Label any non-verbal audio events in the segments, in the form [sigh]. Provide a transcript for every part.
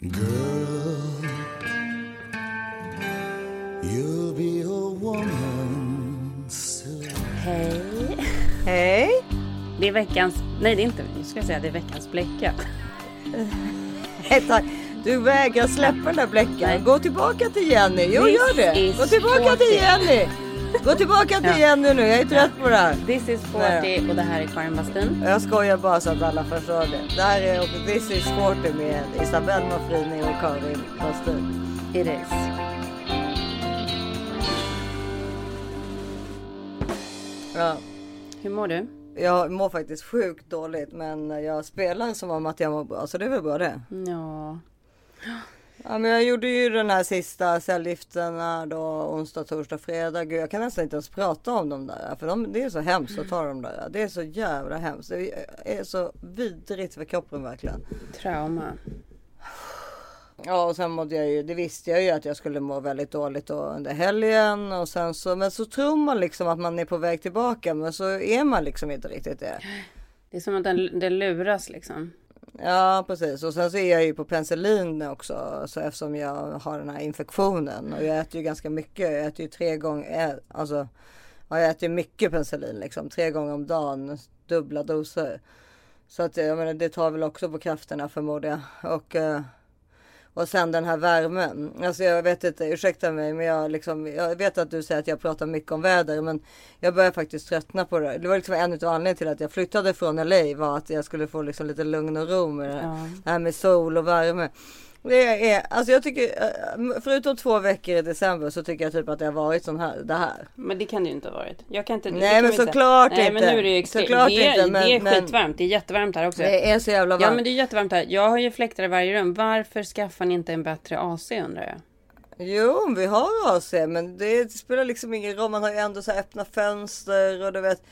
Girl, you'll be a woman soon. Hej. Hej! Det är veckans... Nej, det är inte... Nu ska jag säga det är veckans bläcka. [laughs] Tack. Du vägrar släppa den där bläckan. Gå tillbaka till Jenny. Jo, This gör det. Gå tillbaka till. Jenny. Gå tillbaka till. Jenny nu. Jag är trött på det här. This is 40 och det här är Karin Bastin. Jag skojar bara så att alla förstår det. Det här är This is Sporty med Isabelle Mafrini och Karin Bastin. It is. Ja. Hur mår du? Jag mår faktiskt sjukt dåligt men jag spelar som om att jag mår bra så det är väl bra det. Ja. Ja men jag gjorde ju den här sista cellgifterna då onsdag, torsdag, fredag. Gud, jag kan nästan inte ens prata om dem där. För de, det är så hemskt att ta dem där. Det är så jävla hemskt. Det är så vidrigt för kroppen verkligen. Trauma. Ja och sen mådde jag ju, det visste jag ju att jag skulle må väldigt dåligt då under helgen. Och sen så, men så tror man liksom att man är på väg tillbaka. Men så är man liksom inte riktigt det. Det är som att den, det luras liksom. Ja precis och sen så är jag ju på penicillin också så eftersom jag har den här infektionen och jag äter ju ganska mycket. Jag äter ju tre gånger, alltså ja, jag äter ju mycket penicillin liksom tre gånger om dagen, dubbla doser. Så att jag menar det tar väl också på krafterna förmodar jag. Och, eh, och sen den här värmen. Alltså jag vet inte, ursäkta mig men jag liksom, jag vet att du säger att jag pratar mycket om väder men jag börjar faktiskt tröttna på det. Det var liksom en av anledningarna till att jag flyttade från LA var att jag skulle få liksom lite lugn och ro med det här, Ja. det här med sol och värme. Det är, alltså jag tycker, eh, förutom två veckor i december så tycker jag typ att det har varit sån här, det här. Men det kan det ju inte ha varit. Jag kan inte... Nej, men vi inte såklart Nej men nu är det ju extremt. Såklart det, är, inte, men- det är skitvarmt. Det är jättevarmt här också. Det är så jävla varmt. Ja men det är jättevarmt här. Jag har ju fläktar i varje rum. Varför skaffar ni inte en bättre AC undrar jag? Jo, vi har AC, men det spelar liksom ingen roll. Man har ju ändå så här öppna fönster och du vet.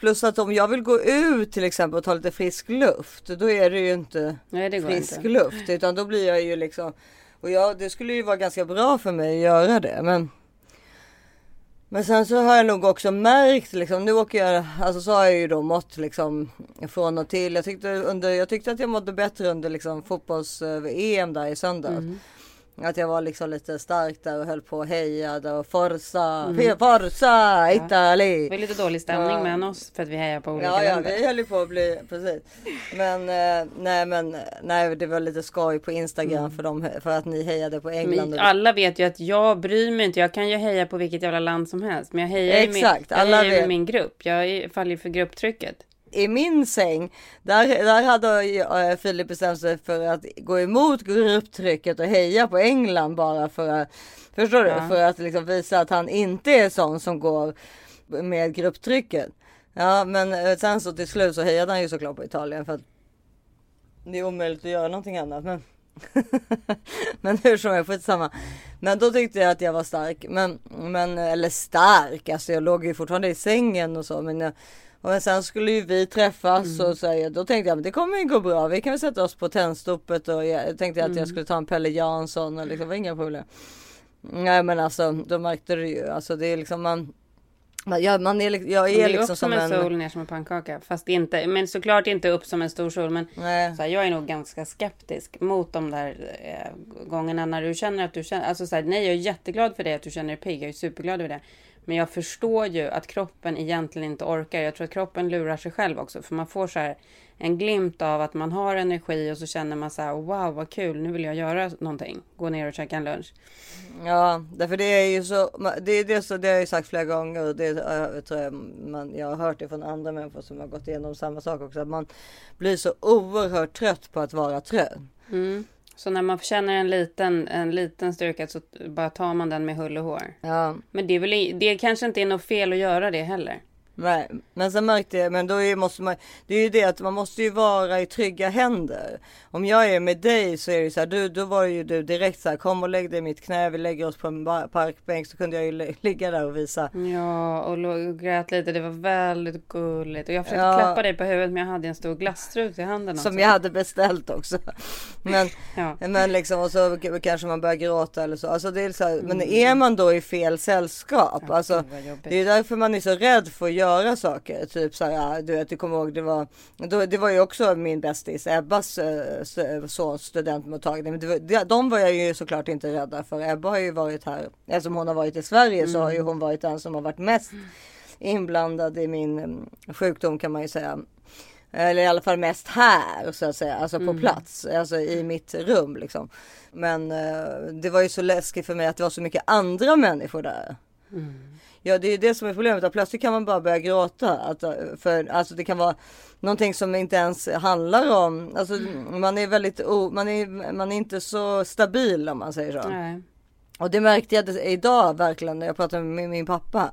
Plus att om jag vill gå ut till exempel och ta lite frisk luft, då är det ju inte Nej frisk inte. luft, utan då blir jag ju liksom. Och jag, det skulle ju vara ganska bra för mig att göra det, men. Men sen så har jag nog också märkt liksom, nu åker jag, alltså så har jag ju då mått liksom från och till. Jag tyckte, under, jag tyckte att jag mådde bättre under liksom fotbolls-EM där i söndags. Mm. Att jag var liksom lite stark där och höll på och hejade och Forza, Mm. Forza Italy. Det var lite dålig stämning Ja. mellan oss för att vi hejar på olika Ja, ja, länder. vi höll ju på att bli, precis. Men eh, nej, men nej, det var lite skoj på Instagram för, dem, för att ni hejade på England. Mm. Men alla vet ju att jag bryr mig inte. Jag kan ju heja på vilket jävla land som helst. Men jag hejar ju med, jag alla hejar ju med vet. min grupp. Jag faller ju för grupptrycket. I min säng, där, där hade eh, Filip bestämt sig för att gå emot grupptrycket och heja på England bara för att, förstår du? Ja. För att liksom visa att han inte är sån som går med grupptrycket. Ja, men eh, sen så till slut så hejade han ju såklart på Italien för att det är omöjligt att göra någonting annat. Men, [laughs] men hur som helst, skitsamma. Men då tyckte jag att jag var stark. Men, men eller stark, alltså jag låg ju fortfarande i sängen och så. Men, jag, och sen skulle ju vi träffas och så, då tänkte jag men det kommer ju gå bra. Vi kan väl sätta oss på tändstopet och jag tänkte att jag skulle ta en Pelle Jansson och liksom, det var inga problem. Nej men alltså då märkte du ju, alltså det är liksom man, ja, man är, jag Det är är liksom upp som som en en, sol, ner som en pannkaka. Fast inte, men såklart inte upp som en stor sol. Men nej. så här, jag är nog ganska skeptisk mot de där eh, gångerna när du känner att du känner, alltså så här, nej jag är jätteglad för det att du känner dig pigg, jag är superglad över det. Men jag förstår ju att kroppen egentligen inte orkar. Jag tror att kroppen lurar sig själv också. För man får så här en glimt av att man har energi och så känner man så här, wow vad kul, nu vill jag göra någonting. Gå ner och käka en lunch. Ja, därför det är ju så. Det är det så. Det har jag ju sagt flera gånger. och Det jag tror jag man. Jag har hört det från andra människor som har gått igenom samma sak också. Att man blir så oerhört trött på att vara trött. Mm. Så när man känner en liten, en liten styrka så bara tar man den med hull och hår. Ja, Men det, är väl, det kanske inte är något fel att göra det heller. Nej, men sen märkte jag. Men då är, måste man. Det är ju det att man måste ju vara i trygga händer. Om jag är med dig så är det ju så här. Du, då var ju du direkt så här. Kom och lägg dig i mitt knä. Vi lägger oss på en parkbänk så kunde jag ju li- ligga där och visa. Ja, och och grät lite. Det var väldigt gulligt. Och jag försökte Ja. klappa dig på huvudet, men jag hade en stor glasstrut i handen också. Som jag hade beställt också. Men Ja. Men liksom och så kanske man börjar gråta eller så. Alltså det är så här, Men Mm. är man då i fel sällskap? Ja, alltså, det är därför man är så rädd för att göra göra saker. Typ så här, du vet, du kommer ihåg, det var, då, det var ju också min bästis Ebbas äh, sons studentmottagning. Men det var, de var jag ju såklart inte rädda för. Ebba har ju varit här, eftersom hon har varit i Sverige mm. så har ju hon varit den som har varit mest inblandad i min mm, sjukdom kan man ju säga. Eller i alla fall mest här så att säga, alltså på mm. plats, alltså i mitt rum liksom. Men uh, det var ju så läskigt för mig att det var så mycket andra människor där. Mm. Ja, det är det som är problemet. Att plötsligt kan man bara börja gråta. Att, för alltså, det kan vara någonting som inte ens handlar om. Alltså, mm. man är väldigt o, man är, man är inte så stabil om man säger så. Nej. Och det märkte jag idag verkligen när jag pratade med min, pappa.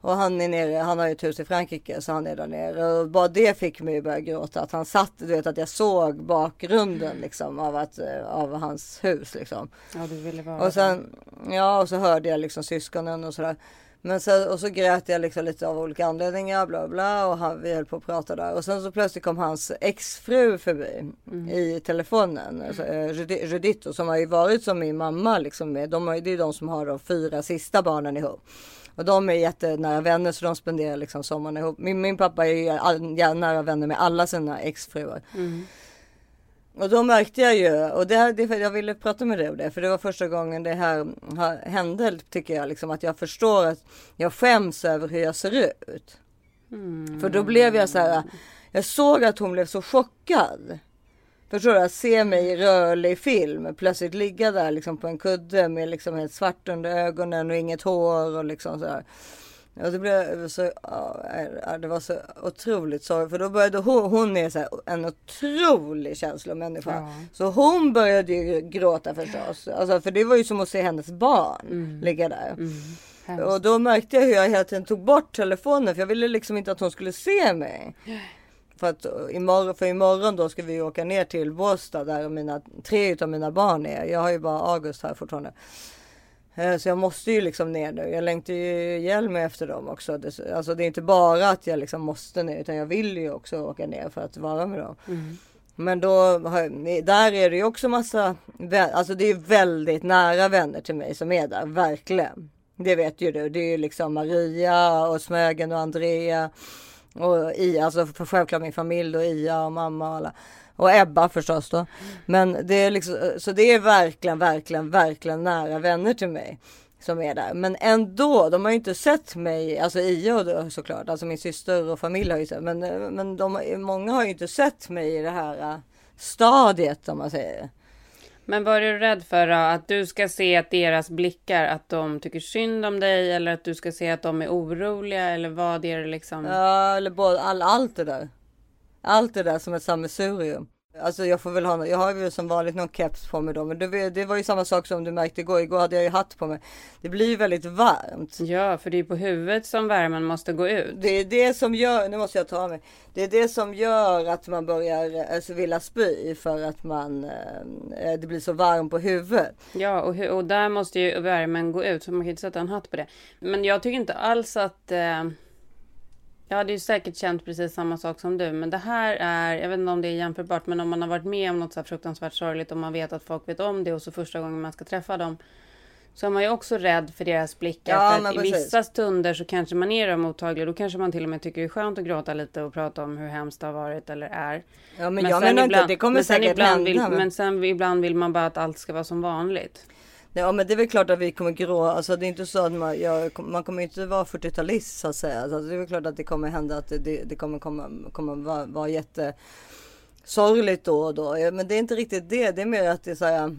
Och han är nere, han har ju ett hus i Frankrike så han är där nere. Och bara det fick mig att börja gråta. Att han satt, du vet att jag såg bakgrunden liksom av, att, av hans hus liksom. Ja du ville vara Och sen, ja och så hörde jag liksom syskonen och sådär. Men så, och så grät jag liksom lite av olika anledningar bla bla och han, vi höll på att prata där och sen så plötsligt kom hans exfru förbi mm. i telefonen. Alltså, eh, Judith som har ju varit som min mamma liksom med. De det är de som har de fyra sista barnen ihop. Och de är jättenära vänner så de spenderar liksom sommaren ihop. Min, min pappa är ju nära vänner med alla sina exfruar. Mm. Och då märkte jag ju, och det, det, jag ville prata med dig om det, för det var första gången det här hände, tycker jag, liksom, att jag förstår att jag skäms över hur jag ser ut. Mm. För då blev jag så här, jag såg att hon blev så chockad. Förstår du? Att se mig i rörlig film, plötsligt ligga där liksom på en kudde med liksom helt svart under ögonen och inget hår och liksom så här. Ja, det blev så, ja, det var så otroligt sorgligt för då började hon, hon är så här, en otrolig känslomänniska. Ja. Så hon började ju gråta förstås. Alltså, för det var ju som att se hennes barn mm. ligga där. Mm. Och då märkte jag hur jag hela tiden tog bort telefonen för jag ville liksom inte att hon skulle se mig. För att imorgon, för imorgon då ska vi åka ner till Båstad där mina, tre av mina barn är. Jag har ju bara August här fortfarande. Eh, så jag måste ju liksom ner nu. Jag längtar ju ihjäl mig efter dem också. Alltså det är inte bara att jag liksom måste ner utan jag vill ju också åka ner för att vara med dem. Mm. Men då, där är det ju också massa, alltså det är väldigt nära vänner till mig som är där, verkligen. Det vet ju du. Det är ju liksom Maria och Smögen och Andrea. Och Ia, alltså för självklart min familj och Ia och mamma och alla. Och Ebba förstås då. Men det är liksom, så det är verkligen, verkligen, verkligen nära vänner till mig som är där. Men ändå, de har ju inte sett mig, alltså Ia då, såklart, alltså min syster och familj har ju sett, men, men de, många har ju inte sett mig i det här stadiet om man säger. Men var du rädd för då, att du ska se att deras blickar, att de tycker synd om dig eller att du ska se att de är oroliga eller vad är det liksom? Ja, eller både, all, allt det där. Allt det där som ett sammelsurium. Alltså jag får väl ha, jag har ju som vanligt någon keps på mig då, men det, det, var ju samma sak som du märkte igår. Igår hade jag ju hatt på mig. Det blir ju väldigt varmt. Ja, för det är på huvudet som värmen måste gå ut. Det är det som gör, nu måste jag ta mig. Det är det som gör att man börjar alltså, vilja spy för att man, eh, det blir så varmt på huvudet. Ja, och, och där måste ju värmen gå ut, så man kan inte sätta en hatt på det. Men jag tycker inte alls att eh jag hade ju säkert känt precis samma sak som du, men det här är, jag vet inte om det är jämförbart, men om man har varit med om något så här fruktansvärt sorgligt och man vet att folk vet om det och så första gången man ska träffa dem så är man ju också rädd för deras blickar. Ja, för att i vissa stunder så kanske man är mottaglig. Då kanske man till och med tycker det är skönt att gråta lite och prata om hur hemskt det har varit eller är. Ja men, men jag menar ibland, inte, det kommer säkert hända. Vill, men sen ibland vill man bara att allt ska vara som vanligt. Ja men det är väl klart att vi kommer grå. Alltså det är inte så att man, jag, man kommer inte vara 40-talist så att säga. Alltså, det är väl klart att det kommer hända att det, det kommer komma, kommer vara, vara jätte sorgligt då och då. Men det är inte riktigt det. Det är mer att det är så här.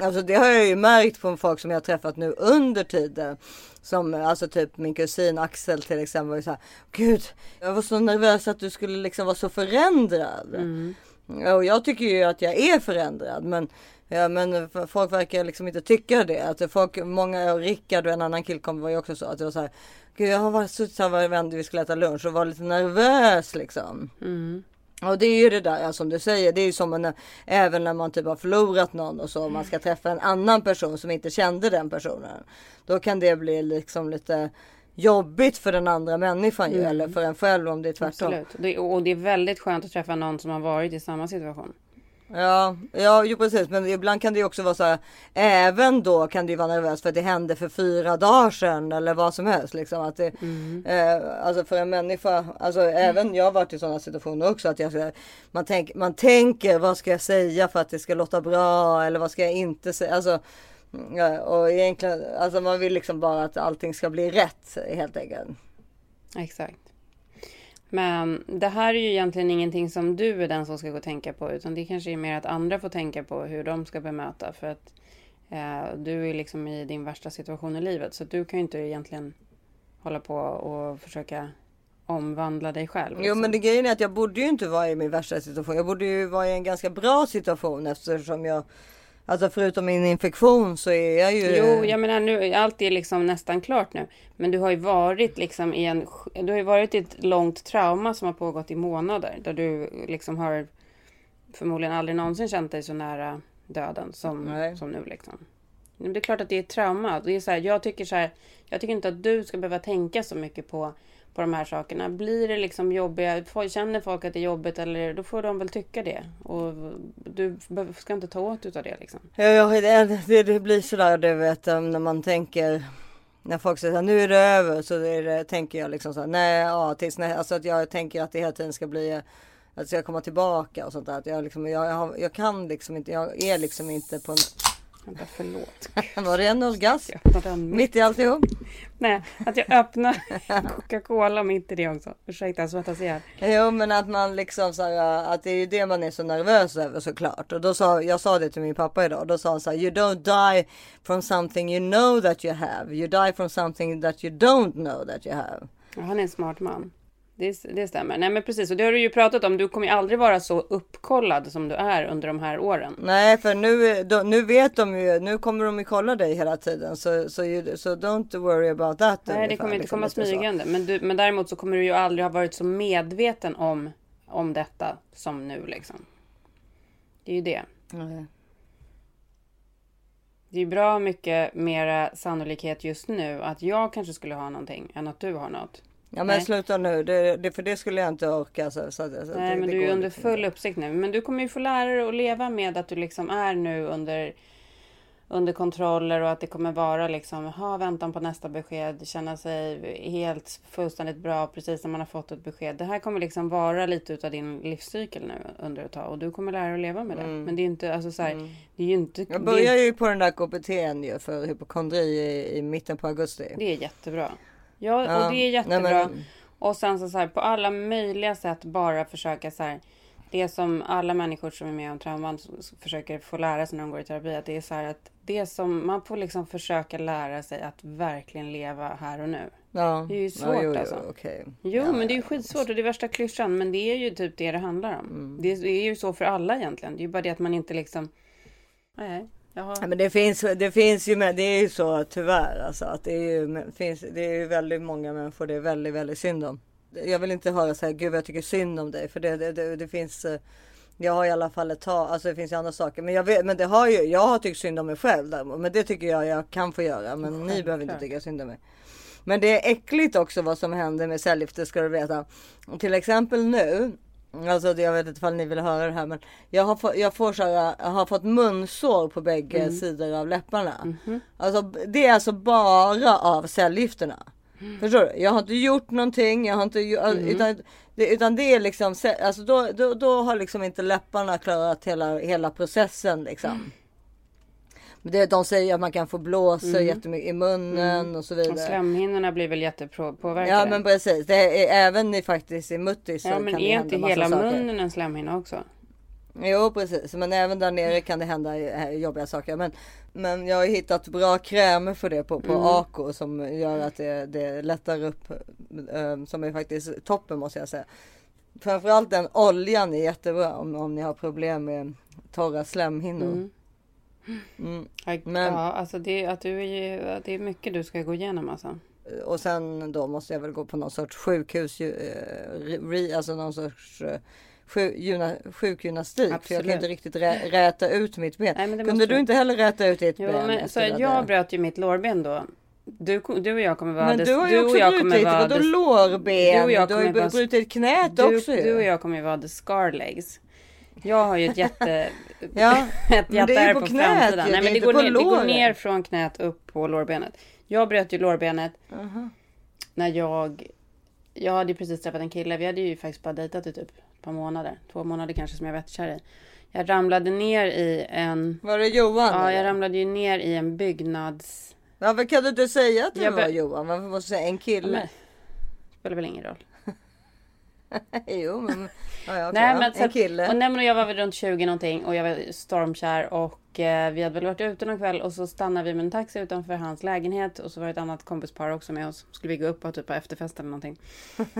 Alltså det har jag ju märkt på folk som jag har träffat nu under tiden. Som alltså typ min kusin Axel till exempel. Var så här, Gud, jag var så nervös att du skulle liksom vara så förändrad. Mm. Och jag tycker ju att jag är förändrad. Men Ja men folk verkar liksom inte tycka det. Att folk, många, Rickard och en annan killkompis var ju också så att det var så här. Gud jag har varit suttit här varje vända vi skulle äta lunch och var lite nervös liksom. Mm. Och det är ju det där ja, som du säger. Det är ju som en, även när man typ har förlorat någon och så. Man ska träffa en annan person som inte kände den personen. Då kan det bli liksom lite jobbigt för den andra människan mm. ju, eller för en själv om det är tvärtom. Absolut. Det, och det är väldigt skönt att träffa någon som har varit i samma situation. Ja, ja jo, precis. Men ibland kan det också vara så här. Även då kan det vara nervöst för att det hände för fyra dagar sedan eller vad som helst. Liksom, att det, Mm. eh, alltså för en människa, alltså även jag har varit i sådana situationer också. Att jag, man, tänk, man tänker vad ska jag säga för att det ska låta bra eller vad ska jag inte säga. Alltså, ja, och egentligen, alltså man vill liksom bara att allting ska bli rätt helt enkelt. Exakt. Men det här är ju egentligen ingenting som du är den som ska gå och tänka på. Utan det kanske är mer att andra får tänka på hur de ska bemöta. För att eh, du är liksom i din värsta situation i livet. Så du kan ju inte egentligen hålla på och försöka omvandla dig själv. Jo liksom. men det grejen är att jag borde ju inte vara i min värsta situation. Jag borde ju vara i en ganska bra situation eftersom jag Alltså förutom min infektion så är jag ju Jo, jag menar nu, allt är liksom nästan klart nu. Men du har ju varit liksom i en, du har varit i ett långt trauma som har pågått i månader. Där du liksom har förmodligen aldrig någonsin känt dig så nära döden som, Nej. som nu liksom. Men det är klart att det är ett trauma. Det är så här, jag tycker så här, jag tycker inte att du ska behöva tänka så mycket på, på de här sakerna. Blir det liksom jobbiga, känner folk att det är jobbigt eller då får de väl tycka det. Och du ska inte ta åt utav det liksom. Ja, ja, det, det, blir sådär du vet när man tänker när folk säger att nu är det över så är det, tänker jag liksom så här, nej ja tills nej, alltså att jag tänker att det hela tiden ska bli att jag ska komma tillbaka och sånt där. Att jag, liksom, jag, jag, jag kan liksom inte, jag är liksom inte på en, Vänta, förlåt. [laughs] var det en orgasm? Mitt. I alltihop? Nej, att jag öppnar [laughs] Coca-Cola mitt i det också. Ursäkta, jag svettas ihjäl. Jo men att man liksom så här, att det är ju det man är så nervös över såklart. Och då sa, jag sa det till min pappa idag. Då sa han så här, you don't die from something you know that you have. You die from something that you don't know that you have. Ja, Han är en smart man. Det, det stämmer. Nej men precis, och det har du ju pratat om. Du kommer ju aldrig vara så uppkollad som du är under de här åren. Nej för nu, då, nu vet de ju, nu kommer de ju kolla dig hela tiden. Så, så, you, så don't worry about that. Nej, det ungefär, kommer inte liksom komma smygande. Men, du, men däremot så kommer du ju aldrig ha varit så medveten om, om detta som nu liksom. Det är ju det. Nej. Det är ju bra mycket mera sannolikhet just nu att jag kanske skulle ha någonting än att du har något. Ja men Nej. sluta nu, det, det, för det skulle jag inte orka. Så, så, så, Nej, det, men det du är under liksom full uppsikt nu. Men du kommer ju få lära dig att leva med att du liksom är nu under, under kontroller och att det kommer vara liksom ha väntan på nästa besked, känna sig helt fullständigt bra precis när man har fått ett besked. Det här kommer liksom vara lite utav din livscykel nu under ett tag och du kommer lära dig att leva med det. Men det är inte, alltså så här, det är ju inte, Mm. Jag börjar ju på den där KBT'n ju för hypokondri i, i mitten på augusti. det är jättebra. Ja, Ja, och det är nej, jättebra. men- Och sen så, så här, på alla möjliga sätt bara försöka så här. Det som alla människor som är med om trauman försöker få lära sig när de går i terapi. Att det är så här att det som man får liksom försöka lära sig att verkligen leva här och nu. Ja. Det är ju svårt, ja, jo, jo, alltså. okej. Jo, ja, men det är ju skitsvårt och det är värsta klyschan. Men det är ju typ det det handlar om. Mm. Det är ju så för alla egentligen. Det är ju bara det att man inte liksom. Nej, jag har... Ja, men det finns, det finns ju med, det är ju så tyvärr alltså att det är ju, finns, det är ju väldigt många människor det är väldigt, väldigt synd om. Jag vill inte höra så här, gud jag tycker synd om dig för det, det, det, det finns eh, jag har i alla fall ett tag, alltså det finns ju andra saker. Men jag vet, men det har ju, jag har tyckt synd om mig själv däremot. Men det tycker jag jag kan få göra. Men ni behöver inte tycka synd om mig. Men det är äckligt också vad som händer med cellgifter ska du veta. Och till exempel nu. Alltså jag vet inte ifall ni vill höra det här men jag har, fått, jag får så här, jag har fått munsår på bägge sidor av läpparna. Alltså det är alltså bara av cellgifterna. Förstår du? Jag har inte gjort någonting. Jag har inte gjo- utan, det, utan det är liksom alltså då, då, då har liksom inte läpparna klarat hela, hela processen liksom. Men det, de säger att man kan få blåsor jättemycket i munnen och så Och vidare. slemhinnorna blir väl jättepåverkade. Ja men precis. Det är även i, faktiskt i muttis så Ja, men kan det är hända inte massa hela saker. munnen en slemhinna också? Jo precis, men även där nere kan det hända eh, jobbiga saker. Men, men jag har hittat bra krämer för det på, på Mm. Ako som gör att det, det lättar upp. eh, Som är faktiskt toppen måste jag säga. Framförallt den oljan är jättebra om, om ni har problem med torra slemhinnor. Mm. Mm. Men- Ja, alltså det, att du är, ju- det är mycket du ska gå igenom alltså. Och sen då måste jag väl gå på någon sorts sjukhus, ju, eh, alltså någon sorts eh, sjuk, gymna, sjukgymnastik. För jag kan Absolut. inte riktigt rä, räta ut mitt ben. Nej, Kunde måste du inte heller räta ut ditt Jo, ben? men, så jag det- bröt ju mitt lårben då. Du, du och jag kommer vara... Men du har ju också brutit, vadå lårben? Du och jag Du har ju brutit knät du, också ju. du och jag kommer ju vara the scar legs. Jag har ju ett jätte... [laughs] Ja, [laughs] ett men det är på på, knät framsidan. Nej det men det går, ner, det går ner från knät upp på lårbenet. Jag bröt ju lårbenet när jag... Jag hade ju precis träffat en kille. Vi hade ju faktiskt bara dejtat i typ ett par månader. Två månader kanske som jag var jättekär i. Jag ramlade ner i en... Var det Johan? Ja, jag eller? ramlade ju ner i en byggnads... Varför kan du inte säga att det Jag var Johan? Varför måste du säga en kille? Men, spelar väl ingen roll. [laughs] jo, men, ja, ja, okej, Nej, men, så en kille. Och, nej, men jag var väl runt 20 någonting och jag var stormkär och eh, vi hade väl varit ute någon kväll och så stannade vi med en taxi utanför hans lägenhet och så var det ett annat kompispar också med oss. Skulle vi gå upp och typ ha efterfest eller någonting.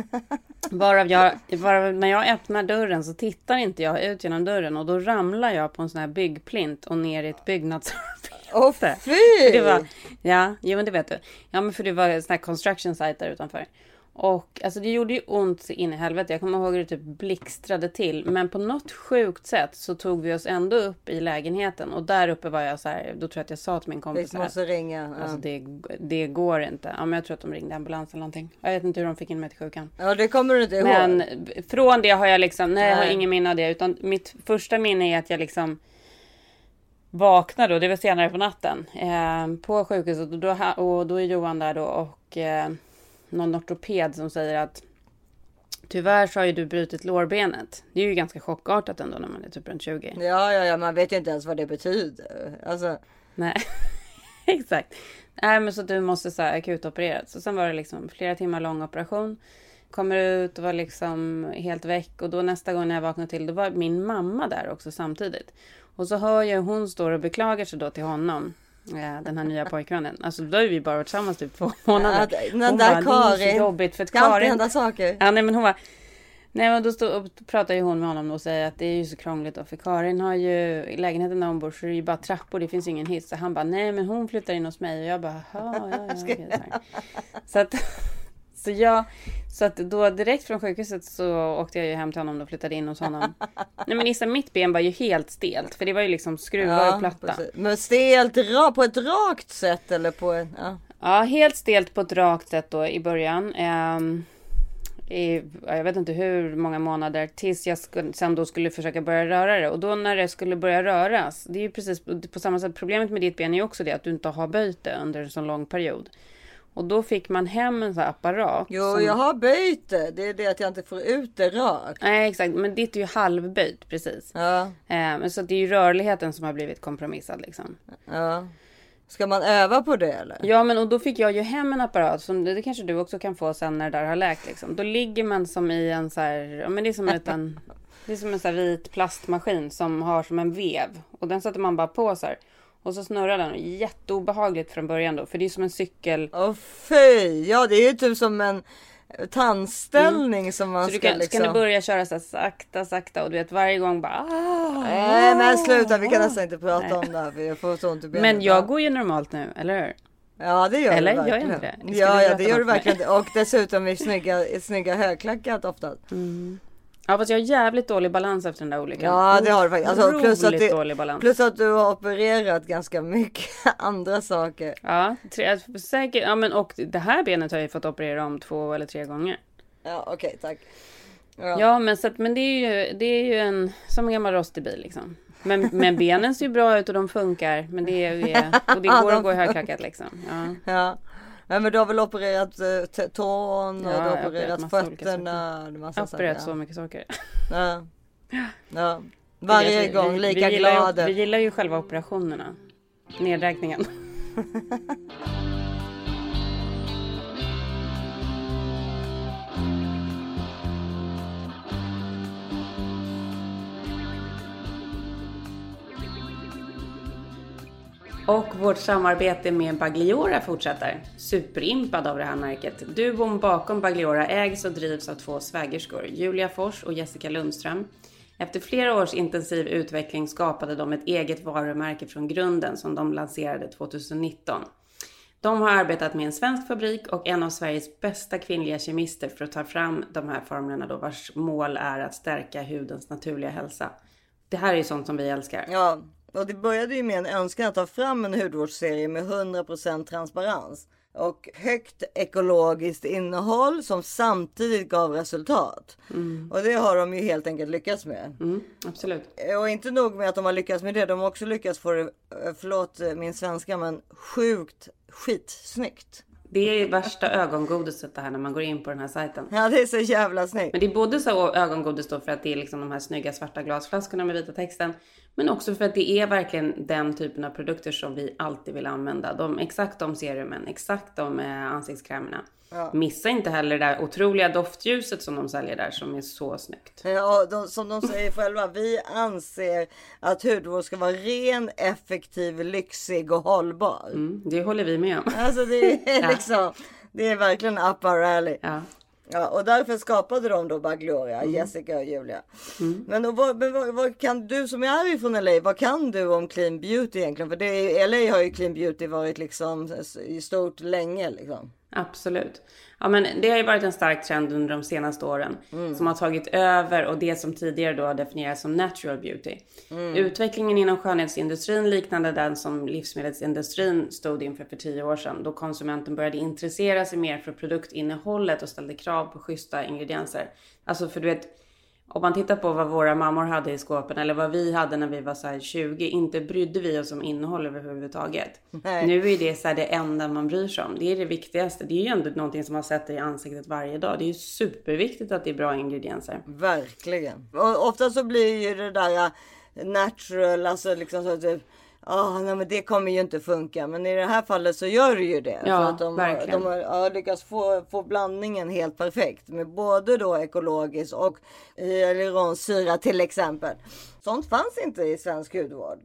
[laughs] Varav jag, varav när jag öppnar dörren så tittar inte jag ut genom dörren och då ramlar jag på en sån här byggplint och ner i ett byggnadsarbete. Åh fy! Det var, ja, jo men det vet du. Ja men för det var en sån här construction site där utanför. Och alltså det gjorde ju ont så in i helvete. Jag kommer ihåg hur det typ blixtrade till. Men på något sjukt sätt så tog vi oss ändå upp i lägenheten. Och där uppe var jag så här, då tror jag att jag sa till min kompis Vi här, måste ringa. Ja. Alltså det, det går inte. Ja men jag tror att de ringde ambulans eller någonting. Jag vet inte hur de fick in mig till sjukan. ja, det kommer du inte ihåg. Men från det har jag liksom, nej jag har ingen minne av det. Utan mitt första minne är att jag liksom vaknade och det var senare på natten. Eh, på sjukhuset och då, och då är Johan där då och eh, någon ortoped som säger att Tyvärr så har ju du brutit lårbenet. Det är ju ganska chockartat ändå när man är typ runt 20. Ja, ja, ja, man vet ju inte ens vad det betyder. Alltså, Nej, [laughs] exakt. Nej, men så du måste så här akutopereras. Så sen var det liksom flera timmar lång operation. Kommer ut och var liksom helt väck. Och då nästa gång när jag vaknade till, då var min mamma där också samtidigt. Och så hör jag hon står och beklagar sig då till honom. Den här nya pojkvännen. Alltså då har vi bara varit tillsammans typ två månader. den Hon där bara, det är så Karin. jobbigt för att Karin hända saker. Ja, nej, men hon var... Nej, men då stod, pratar ju hon med honom och säger att det är ju så krångligt då, för Karin har ju i lägenheten där hon bor så är det ju bara trappor, det finns ju ingen hiss. Så han bara, nej men hon flyttar in hos mig och jag bara, ja, ja, ja, så, här. så att, så jag, så att då direkt från sjukhuset så åkte jag ju hem till honom och flyttade in hos honom. [laughs] Nej men Issa, mitt ben var ju helt stelt, för det var ju liksom skruvar och platta. precis. Men stelt på ett rakt sätt eller på en... Ja. Ja, helt stelt på ett rakt sätt då i början. Ehm, i, ja, jag vet inte hur många månader tills jag skulle, sen då skulle försöka börja röra det. Och då när det skulle börja röras, det är ju precis på samma sätt. Problemet med ditt ben är ju också det att du inte har böjt det under en så lång period. Och då fick man hem en sån här apparat. Jo, som- jag har böjt det. Det är det att jag inte får ut det rakt. Nej, exakt. Men ditt är ju halvböjt precis. Ja, Ehm, så det är ju rörligheten som har blivit kompromissad liksom. ja. Ska man öva på det eller? Ja, men och då fick jag ju hem en apparat som det, kanske du också kan få sen när det där har läkt liksom. Då ligger man som i en så här, ja men det är som en [laughs] det är som en så vit plastmaskin som har som en vev och den sätter man bara på så här. Och så snurrar den jätteobehagligt från början då, för det är som en cykel. Åh fy! Ja, det är ju typ som en tandställning som man Mm. Så ska kan, liksom... så kan du börja köra så här sakta, sakta och du vet varje gång bara ah, Nej men sluta, vi kan ah. nästan inte prata Nej. om det här för jag får så ont i benet. Men jag går ju normalt nu, eller hur? Ja det gör Eller? du Gör jag verkligen. inte det? Ja, ja det gör du verkligen. Och dessutom i snygga, i snygga högklackat oftast. Ja fast jag har jävligt dålig balans efter den där olyckan. Ja det har du faktiskt. Alltså, plus, att det, dålig balans. plus att du har opererat ganska mycket [laughs] andra saker. Ja, tre, säkert. Ja, men och det här benet har jag ju fått operera om två eller tre gånger. Ja okej tack. Ja. Ja, men, så att, men det är ju, det är ju en, som en gammal rostig bil liksom. Men, men benen ser ju bra ut och de funkar. Men det är, är [laughs] och det går att gå i högklackat liksom. Ja. Ja. Nej, men du har väl opererat eh, tån och Ja, du har opererat fötterna. Massa Jag har opererat så mycket saker. ja. Ja. Varje Vi- gång vi- lika vi glad. Ju, vi gillar ju själva operationerna. Nedräkningen. [laughs] Och vårt samarbete med Bagliora fortsätter. Superimpad av det här märket. Duon bakom Bagliora ägs och drivs av två svägerskor, Julia Fors och Jessica Lundström. Efter flera års intensiv utveckling skapade de ett eget varumärke från grunden som de lanserade 2019. De har arbetat med en svensk fabrik och en av Sveriges bästa kvinnliga kemister för att ta fram de här formlerna då vars mål är att stärka hudens naturliga hälsa. Det här är ju sånt som vi älskar. Ja, och det började ju med en önskan att ta fram en hudvårdsserie med 100% transparens. och högt ekologiskt innehåll som samtidigt gav resultat. Och det har de ju helt enkelt lyckats med. Mm, absolut. Och inte nog med att de har lyckats med det, de har också lyckats få det, eh, förlåt eh, min svenska, men sjukt skitsnyggt. Det är värsta ögongodiset det här när man går in på den här sajten. Ja, det är så jävla snyggt. Men det är både så ögongodis då för att det är liksom de här snygga svarta glasflaskorna med vita texten. Men också för att det är verkligen den typen av produkter som vi alltid vill använda. De, exakt de serumen, exakt de eh, ansiktskrämerna. Missa inte heller det där otroliga doftljuset som de säljer där som är så snyggt. Ja, de, som de säger [laughs] själva, vi anser att hudvård ska vara ren, effektiv, lyxig och hållbar. Mm, det håller vi med om. Alltså det är [laughs] liksom, det är verkligen up our alley. Ja. Ja, och därför skapade de då Bagloria, Jessica och Julia. Men, då, vad, men vad, vad kan du som är ifrån LA, vad kan du om clean beauty egentligen? För det, LA har ju clean beauty varit liksom i stort länge liksom. Absolut. Ja, men det har ju varit en stark trend under de senaste åren som har tagit över och det som tidigare då definierats som natural beauty. Utvecklingen inom skönhetsindustrin liknande den som livsmedelsindustrin stod inför för tio år sedan då konsumenten började intressera sig mer för produktinnehållet och ställde krav på schyssta ingredienser. Alltså för du vet, om man tittar på vad våra mammor hade i skåpen eller vad vi hade när vi var så här 20, inte brydde vi oss om innehåll överhuvudtaget. Nej. Nu är det så här det enda man bryr sig om. Det är det viktigaste. Det är ju ändå någonting som man sätter i ansiktet varje dag. Det är ju superviktigt att det är bra ingredienser. Verkligen. Och ofta så blir ju det där natural, alltså liksom så typ Ah, nej men det kommer ju inte funka. Men i det här fallet så gör det ju det. Ja, för att de, har- verkligen. de har ja, lyckats få, få blandningen helt perfekt. Med både då ekologisk och hyaluronsyra till exempel. Sånt fanns inte i svensk hudvård.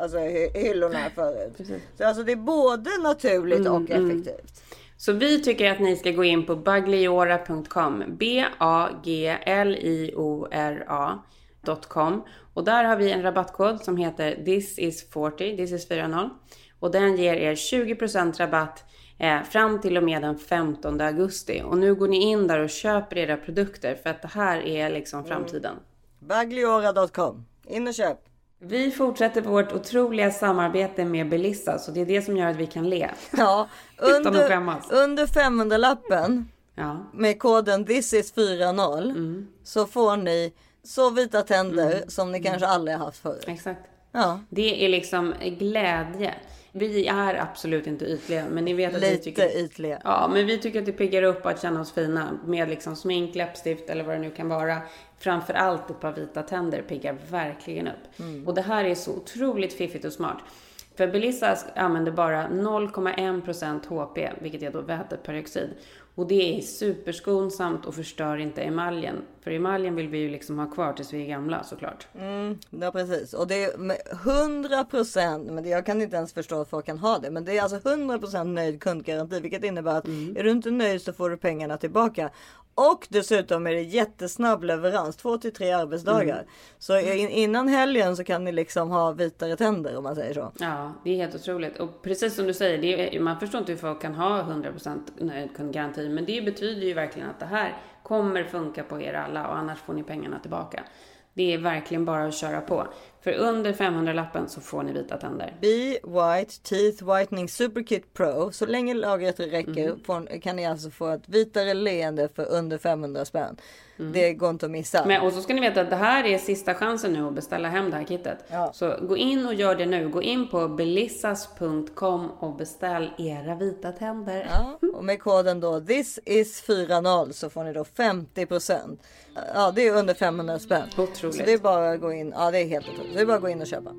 Alltså hy- hyllorna förut. Precis. Så alltså det är både naturligt och effektivt. Så vi tycker att ni ska gå in på bagliora.com. B-A-G-L-I-O-R-A.com. Och där har vi en rabattkod som heter This is 40, This is 40. Och den ger er 20% rabatt eh, fram till och med den 15 augusti. Och nu går ni in där och köper era produkter för att det här är liksom framtiden. Bagliora.com. In och köp. Vi fortsätter vårt otroliga samarbete med Belissa, så det är det som gör att vi kan le. [laughs] Ja, [laughs] under, under 500-lappen Ja, med koden thisis40 så får ni så vita tänder som ni kanske aldrig har haft förut. exakt. Ja, Det är liksom glädje. Vi är absolut inte ytliga, men ni vet att vi lite tycker... ytliga. Ja, men vi tycker att det piggar upp att känna oss fina med liksom smink, läppstift eller vad det nu kan vara. Framför allt ett par vita tänder piggar verkligen upp. Mm. Och det här är så otroligt fiffigt och smart. För Belissa använder bara 0,1% HP, vilket är då väteperoxid. Och det är superskonsamt och förstör inte emaljen. För emaljen vill vi ju liksom ha kvar tills vi är gamla såklart. Ja precis och det är med 100 procent, men det, jag kan inte ens förstå att folk kan ha det. Men det är alltså 100 procent nöjd kundgaranti, vilket innebär att är du inte nöjd så får du pengarna tillbaka. Och dessutom är det jättesnabb leverans, två till tre arbetsdagar. Så in, innan helgen så kan ni liksom ha vitare tänder om man säger så. Ja, det är helt otroligt. Och precis som du säger, är, man förstår inte hur folk kan ha 100% nöjd kundgaranti. Men det betyder ju verkligen att det här kommer funka på er alla och annars får ni pengarna tillbaka. Det är verkligen bara att köra på. För under 500-lappen så får ni vita tänder. Be White Teeth Whitening Superkit Pro. Så länge lagret räcker Mm. får, kan ni alltså få ett vitare leende för under 500 spänn. Det går inte att missa. Mm. Men, och så ska ni veta att det här är sista chansen nu att beställa hem det här kittet. Ja. Så gå in och gör det nu. Gå in på belissas.com och beställ era vita tänder. Ja, och med koden då this is 40 så får ni då 50% Ja, det är under 500 spänn. Otroligt. Så det är bara att gå in. Ja, det är helt otroligt. Så det är bara att gå in och köpa.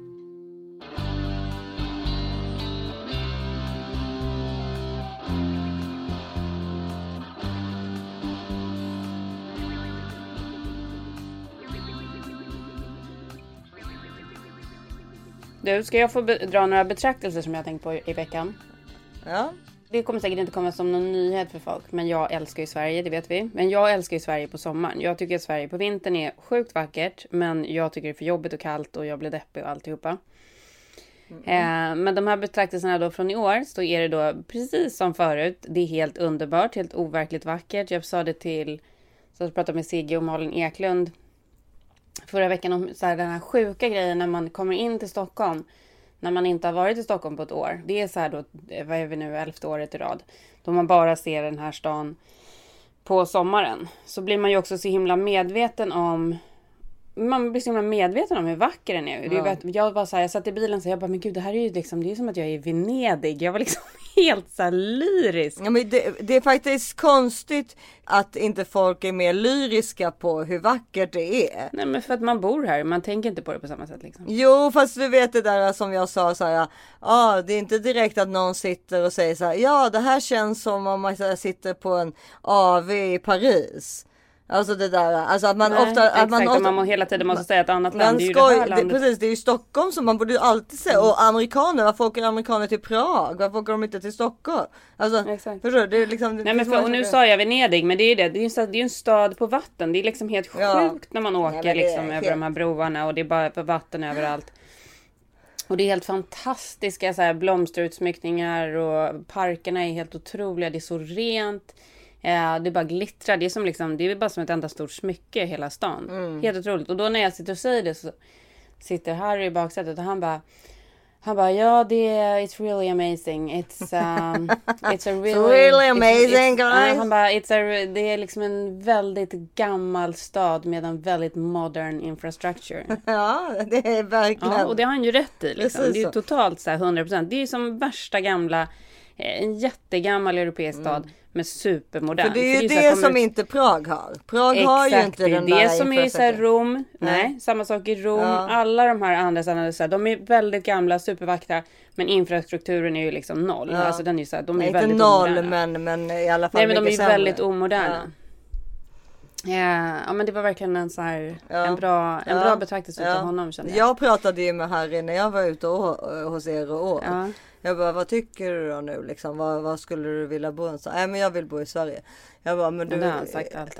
Du, ska jag få dra några betraktelser som jag har tänkt på i veckan? Ja, Det kommer säkert inte komma som någon nyhet för folk, men jag älskar ju Sverige, det vet vi. Men jag älskar ju Sverige på sommaren. Jag tycker att Sverige på vintern är sjukt vackert, men jag tycker det är för jobbigt och kallt och jag blir deppig och alltihopa. Eh, men de här betraktelserna då från i år så är det då precis som förut. Det är helt underbart, helt overkligt vackert. Jag sa det till, så jag pratade med Sigge och Malin Eklund förra veckan om så här, den här sjuka grejen när man kommer in till Stockholm. När man inte har varit i Stockholm på ett år. Det är så här då, eh, vad är vi nu, elfte året i rad. Då man bara ser den här stan på sommaren. Så blir man ju också så himla medveten om man blir så himla medveten om hur vacker den är. Ja. Jag var så här, jag satt i bilen så jag bara, men gud det här är ju liksom, det är som att jag är i Venedig. Jag var liksom helt så lyrisk. Ja, men det, det är faktiskt konstigt att inte folk är mer lyriska på hur vackert det är. Nej men för att man bor här, man tänker inte på det på samma sätt liksom. Jo, fast du vet det där som jag sa så här. Ja, det är inte direkt att någon sitter och säger så här. Ja, det här känns som om man sitter på en AV i Paris. Alltså det där, alltså att man Nej, ofta, att exakt, man ofta, man hela tiden måste säga ett annat land. man Det är ju skoj, det här det, landet. precis, det är ju Stockholm som man borde ju alltid säga. Och amerikaner, varför åker amerikaner till Prag? Varför åker de inte till Stockholm? Alltså, Exakt. förstår du? Det är liksom, det Nej men för, och nu sa jag Venedig, men det är ju det. Det är ju en, stad- det är en stad på vatten. Det är liksom helt sjukt Ja. när man Nej, åker är liksom över helt- de här broarna och det är bara vatten överallt. Och det är helt fantastiska så här, blomsterutsmyckningar och parkerna är helt otroliga. Det är så rent. Eh, det bara glittrar. Det är, som liksom, det är bara som ett enda stort smycke hela stan. Mm. Helt otroligt. Och då när jag sitter och säger det så sitter Harry i baksätet och han bara han bara, ja det är, it's really amazing. It's, [laughs] um, it's a really, really amazing, it's, guys. ja, han bara, it's a, det är liksom en väldigt gammal stad med en väldigt modern infrastructure. [laughs] Ja, det är verkligen. Ja, och det har han ju rätt i. Liksom. Det är ju totalt så här 100%. Det är ju som värsta gamla, en jättegammal europeisk stad med supermodern. Mm. För det är ju det kommer- som inte Prag har. Prag har ju Exakt, inte det är den det där som är så här. Rom. Nej, samma sak i Rom. Ja. Alla de här andra städerna, så här, de är väldigt gamla, supervackra. Men infrastrukturen är ju liksom noll. Ja. Alltså den är ju så här, de är Nej, ju inte väldigt noll omoderna. men, men i alla fall Nej men de är ju väldigt omoderna. Ja. ja men det var verkligen en så här, Ja. en bra, en Ja. bra betraktelse Ja. utav honom kände jag. Jag pratade ju med Harry när jag var ute och, eh, hos er och åt. Ja. Jag bara, vad tycker du då nu liksom? Vad, vad skulle du vilja bo någonstans? Nej men jag vill bo i Sverige. Jag bara, men du,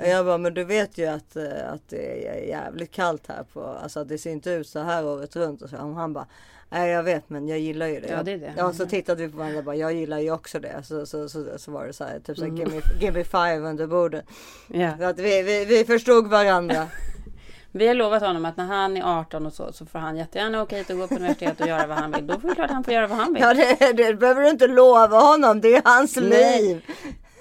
jag bara, men du vet ju att, eh, att det är jävligt kallt här på, alltså det ser inte ut så här året runt. Och så. Och han bara, nej jag vet men jag gillar ju det. Ja, det är det. Ja så tittade vi på varandra och bara, jag gillar ju också det. Så, så, så, så var det så här, typ så här, Mm. give, me, give me five under bordet. Så att vi, vi, vi förstod varandra. [laughs] Vi har lovat honom att när han är 18 och så, så får han jättegärna åka hit och gå på universitet och göra vad han vill. Då får det klart han får göra vad han vill. Ja det, det behöver du inte lova honom, det är hans Nej. liv.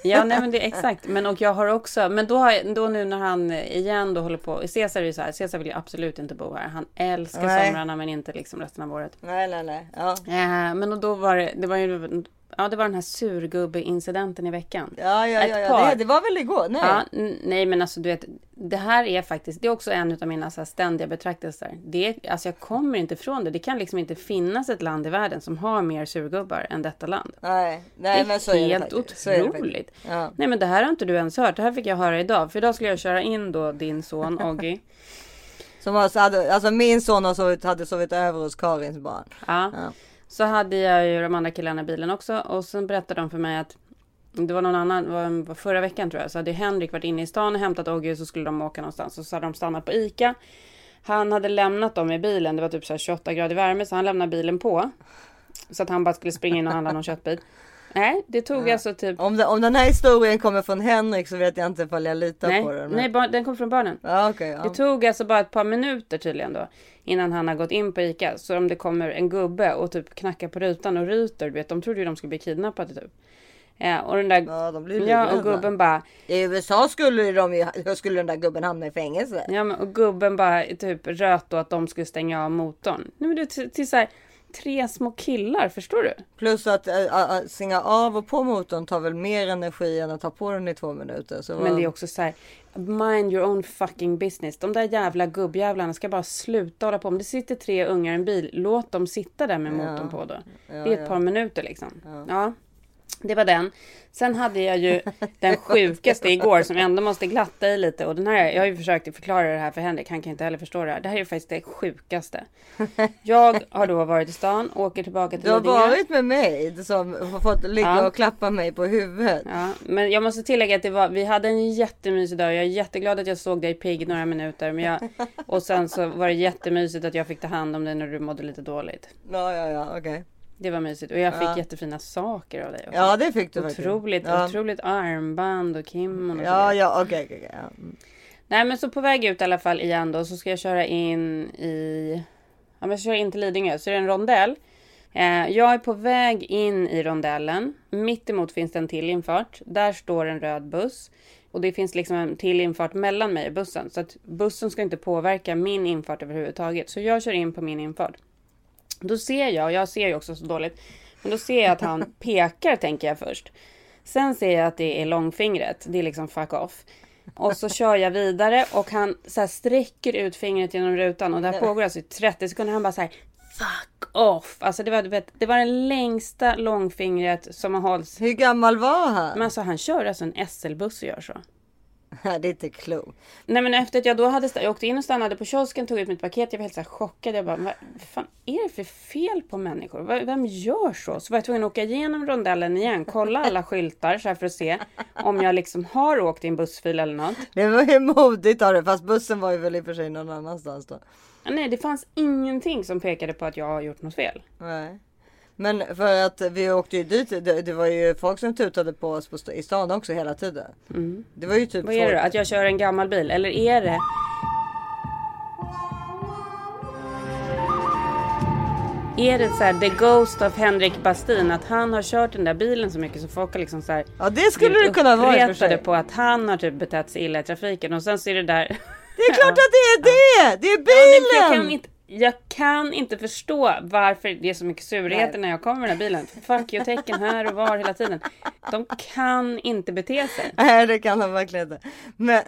Ja, nej men det är exakt. Men och jag har också, men då, har då nu när han igen då håller på, Cesar är ju så här, Cesar vill ju absolut inte bo här. Han älskar Nej. somrarna men inte liksom resten av året. Nej nej nej. Ja. Eh, men och då var det, det var ju, ja det var den här surgubbe-incidenten i veckan. Ja, ja, ja, ja. Det, det var väl igår? Nej. Ja, nej men alltså du vet, det här är faktiskt, det är också en av mina så här ständiga betraktelser. Det alltså jag kommer inte ifrån det. Det kan liksom inte finnas ett land i världen som har mer surgubbar än detta land. Nej, Det nej är men så är det helt är det otroligt. Ja. Nej men det här har inte du ens hört. Det här fick jag höra idag. För idag skulle jag köra in då din son [laughs] Oggy. Som alltså, hade, alltså min son har sovit, hade sovit över hos Karins barn. Ja. Ja. Så hade jag ju de andra killarna i bilen också. Och sen berättade de för mig att det var någon annan, var- förra veckan tror jag, så hade Henrik varit inne i stan och hämtat Ogge och så skulle de åka någonstans. Och så hade de stannat på ICA. Han hade lämnat dem i bilen, det var typ så här 28 grader värme, så han lämnade bilen på. Så att han bara skulle springa in och handla någon köttbit. Nej, det tog alltså typ... Om, det, om den här historien kommer från Henrik så vet jag inte ifall jag litar Nej, på den. men- nej den kom från barnen. Ja, okej. ja. Det tog alltså bara ett par minuter tydligen då. Innan han har gått in på ICA. Så om det kommer en gubbe och typ knackar på rutan och ryter. Du vet, de trodde ju de skulle bli kidnappade typ. Ja, och den där... Ja, de blir Ja, och gubben bara... I USA skulle, de ju, skulle den där gubben hamna i fängelse. Ja, men och gubben bara typ röt då att de skulle stänga av motorn. Nej, men är till, till så här, tre små killar, förstår du? Plus att äh, äh, stänga av och på motorn tar väl mer energi än att ta på den i två minuter. Så Men det är också så här, mind your own fucking business. De där jävla gubbjävlarna ska bara sluta hålla på. Om det sitter tre ungar i en bil, låt dem sitta där med motorn på då. det är ett ja. par minuter liksom. Ja. Det var den. Sen hade jag ju den [laughs] sjukaste igår som ändå måste glatta i lite. Och den här, jag har ju försökt förklara det här för Henrik. Han kan inte heller förstå det här. Det här är faktiskt det sjukaste. [laughs] Jag har då varit i stan, åker tillbaka till Du har Lidingö. varit med mig som har fått ligga Ja. och klappa mig på huvudet. Ja, men jag måste tillägga att det var, vi hade en jättemysig dag. Jag är jätteglad att jag såg dig pigg några minuter. Men jag, [laughs] och sen så var det jättemysigt att jag fick ta hand om dig när du mådde lite dåligt. Ja, ja, ja, okej. Det var mysigt. Och jag fick Ja. jättefina saker av dig också. Ja, det fick du. Otroligt, Ja, otroligt armband och kimon och så ja, ja okej, okej. okej, ja. Mm. Nej men så på väg ut i alla fall igen då så ska jag köra in i... Ja men jag kör in till Lidingö. Så är det en rondell. Eh, jag är på väg in i rondellen. Mitt emot finns det en till infart. Där står en röd buss. Och det finns liksom en till infart mellan mig och bussen. Så att bussen ska inte påverka min infart överhuvudtaget. Så jag kör in på min infart. Då ser jag, och jag ser ju också så dåligt. Men då ser jag att han [laughs] pekar tänker jag först. Sen ser jag att det är långfingret. Det är liksom fuck off. Och så kör jag vidare och han så sträcker ut fingret genom rutan och det här pågår alltså i 30 sekunder. Han bara så här fuck off. Alltså det var, du vet, det var den längsta långfingret som har hållits. Hur gammal var han? Men alltså han kör alltså en SL-buss och gör så. Det är inte klokt. Nej men efter att jag då hade jag åkte in och stannade på kiosken, tog ut mitt paket. Jag var helt så chockad. Jag bara, vad fan är det för fel på människor? Vem gör så? Så var jag tvungen att åka igenom rondellen igen, kolla alla [laughs] skyltar så här för att se om jag liksom har åkt i en bussfil eller något. Det var ju modigt av det, fast bussen var ju väl i och för sig någon annanstans då. Nej, det fanns ingenting som pekade på att jag har gjort något fel. Nej. Men för att vi åkte ju dit, det, det var ju folk som tutade på oss på, i stan också hela tiden. Mm. Det var ju typ Vad är det då? Att jag kör en gammal bil? Eller är det Är det så här, the ghost of Henrik Bastin, att han har kört den där bilen så mycket så folk har liksom så här Ja det skulle det kunna vara i och för sig. på att han har typ betett sig illa i trafiken och sen så är det där. Det är klart att det är [laughs] det! Det är Ja, bilen! inte, jag kan inte förstå varför det är så mycket surheter när jag kommer med den här bilen. Fuck you-tecken här och var hela tiden. De kan inte bete sig. Nej det kan de verkligen inte. Men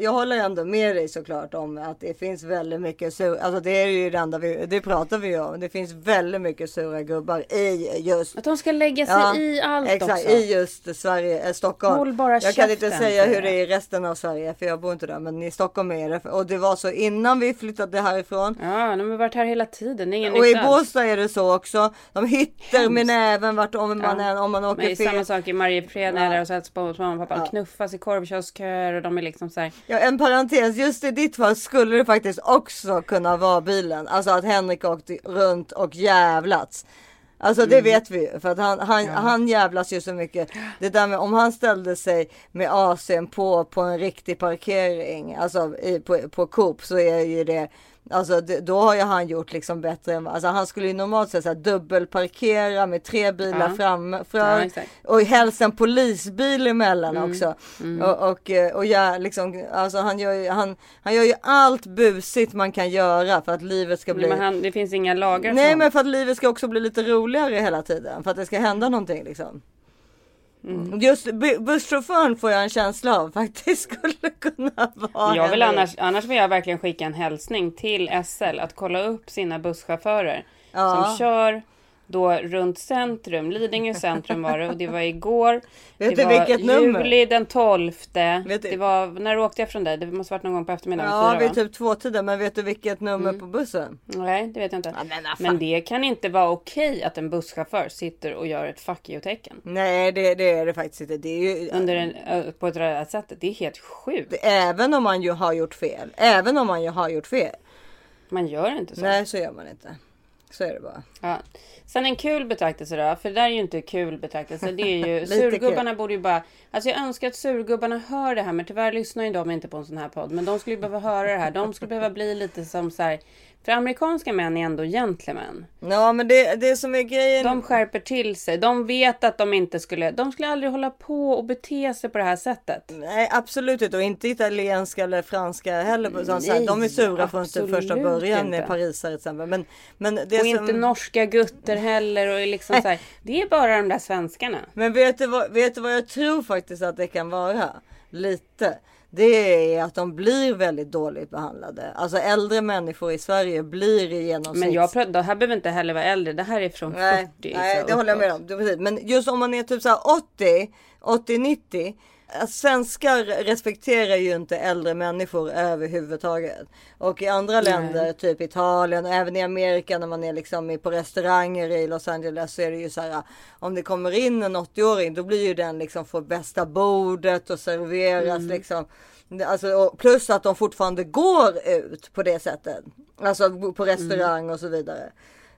jag håller ändå med dig såklart om att det finns väldigt mycket sur, alltså det är ju det enda vi, det pratar vi om. Det finns väldigt mycket sura gubbar i just Att de ska lägga sig Ja, i allt Exakt, också. i just Sverige, eh, Stockholm. Håll bara jag kan inte säga hur det är jag. i resten av Sverige för jag bor inte där. Men i Stockholm är det. Och det var så innan vi flyttade härifrån. Ja, de har varit här hela tiden. Ingen Och i. Båstad är det så också. De Hemskt. med näven vart om man, Ja. om man åker Men det är fel. samma sak i Mariefred när jag och så hälsar på mamma och pappa. Ja. Knuffas i korvkiosköer och de är liksom så här. Ja, en parentes, just i ditt fall skulle det faktiskt också kunna vara bilen. Alltså att Henrik åkte runt och jävlats. Alltså det vet vi ju för att han, han, han jävlas ju så mycket. Det där med om han ställde sig med AC'n på på en riktig parkering, alltså i, på, på Coop så är ju det Alltså det, då har ju han gjort liksom bättre än, alltså han skulle ju normalt sett så dubbelparkera med tre bilar Ja. framför. Ja, exakt. och helst en polisbil emellan Mm. också. Och, och, eh, och ja, liksom, alltså han gör, ju, han, han gör ju allt busigt man kan göra för att livet ska bli Men han, det finns inga lagar Nej honom. men för att livet ska också bli lite roligare hela tiden. För att det ska hända någonting liksom. Mm. Just bu- busschauffören får jag en känsla av faktiskt skulle kunna vara Jag vill annars, annars vill jag verkligen skicka en hälsning till SL att kolla upp sina busschaufförer Ja. som kör då runt centrum. Lidingö centrum var det och det var igår. [laughs] Vet det var vilket nummer? juli den 12. Vet Det var, när åkte jag från dig? Det måste varit någon gång på eftermiddagen. Ja fyra, vid va? typ två tiden men vet du vilket nummer Mm. på bussen? Nej, det vet jag inte. Ja, men. Men det kan inte vara okej att en busschaufför sitter och gör ett fuck you-tecken. Nej det, det är det faktiskt inte. Det är ju, Under en, på ett röda sättet. Det är helt sjukt. Även om man ju har gjort fel. Även om man ju har gjort fel. Man gör inte så. Nej så gör man inte. Så är det bara. Ja. Sen en kul betraktelse då, för det där är ju inte kul betraktelse. Det är ju [laughs] surgubbarna borde ju bara. Alltså jag önskar att surgubbarna hör det här, men tyvärr lyssnar ju de inte på en sån här podd. Men de skulle ju behöva höra det här. De skulle behöva bli lite som så här. För amerikanska män är ändå gentlemän. Ja men det, det som är grejen. De skärper till sig. De vet att de inte skulle. De skulle aldrig hålla på och bete sig på det här sättet. Nej absolut inte och inte italienska eller franska heller. Så, så här, de är sura från typ första början inte. med parisare till exempel. Men, men, det Och som, inte norska gutter heller. Och liksom så här. Det är bara de där svenskarna. men vet du, vad, vet du vad jag tror faktiskt att det kan vara? Lite. Det är att de blir väldigt dåligt behandlade. Alltså äldre människor i Sverige blir i genomsnitt. Men jag pratar, det här behöver inte heller vara äldre. Det här är från 40. Nej, nej så det håller jag med om. Men just om man är typ så här 80, 80, 90. Att Svenskar respekterar ju inte äldre människor överhuvudtaget. Och i andra länder, typ Italien och även i Amerika när man är liksom på restauranger i Los Angeles så är det ju så här. Om det kommer in en 80-åring då blir ju den liksom får bästa bordet och serveras Mm. liksom. Alltså, plus att de fortfarande går ut på det sättet. Alltså på restaurang och så vidare.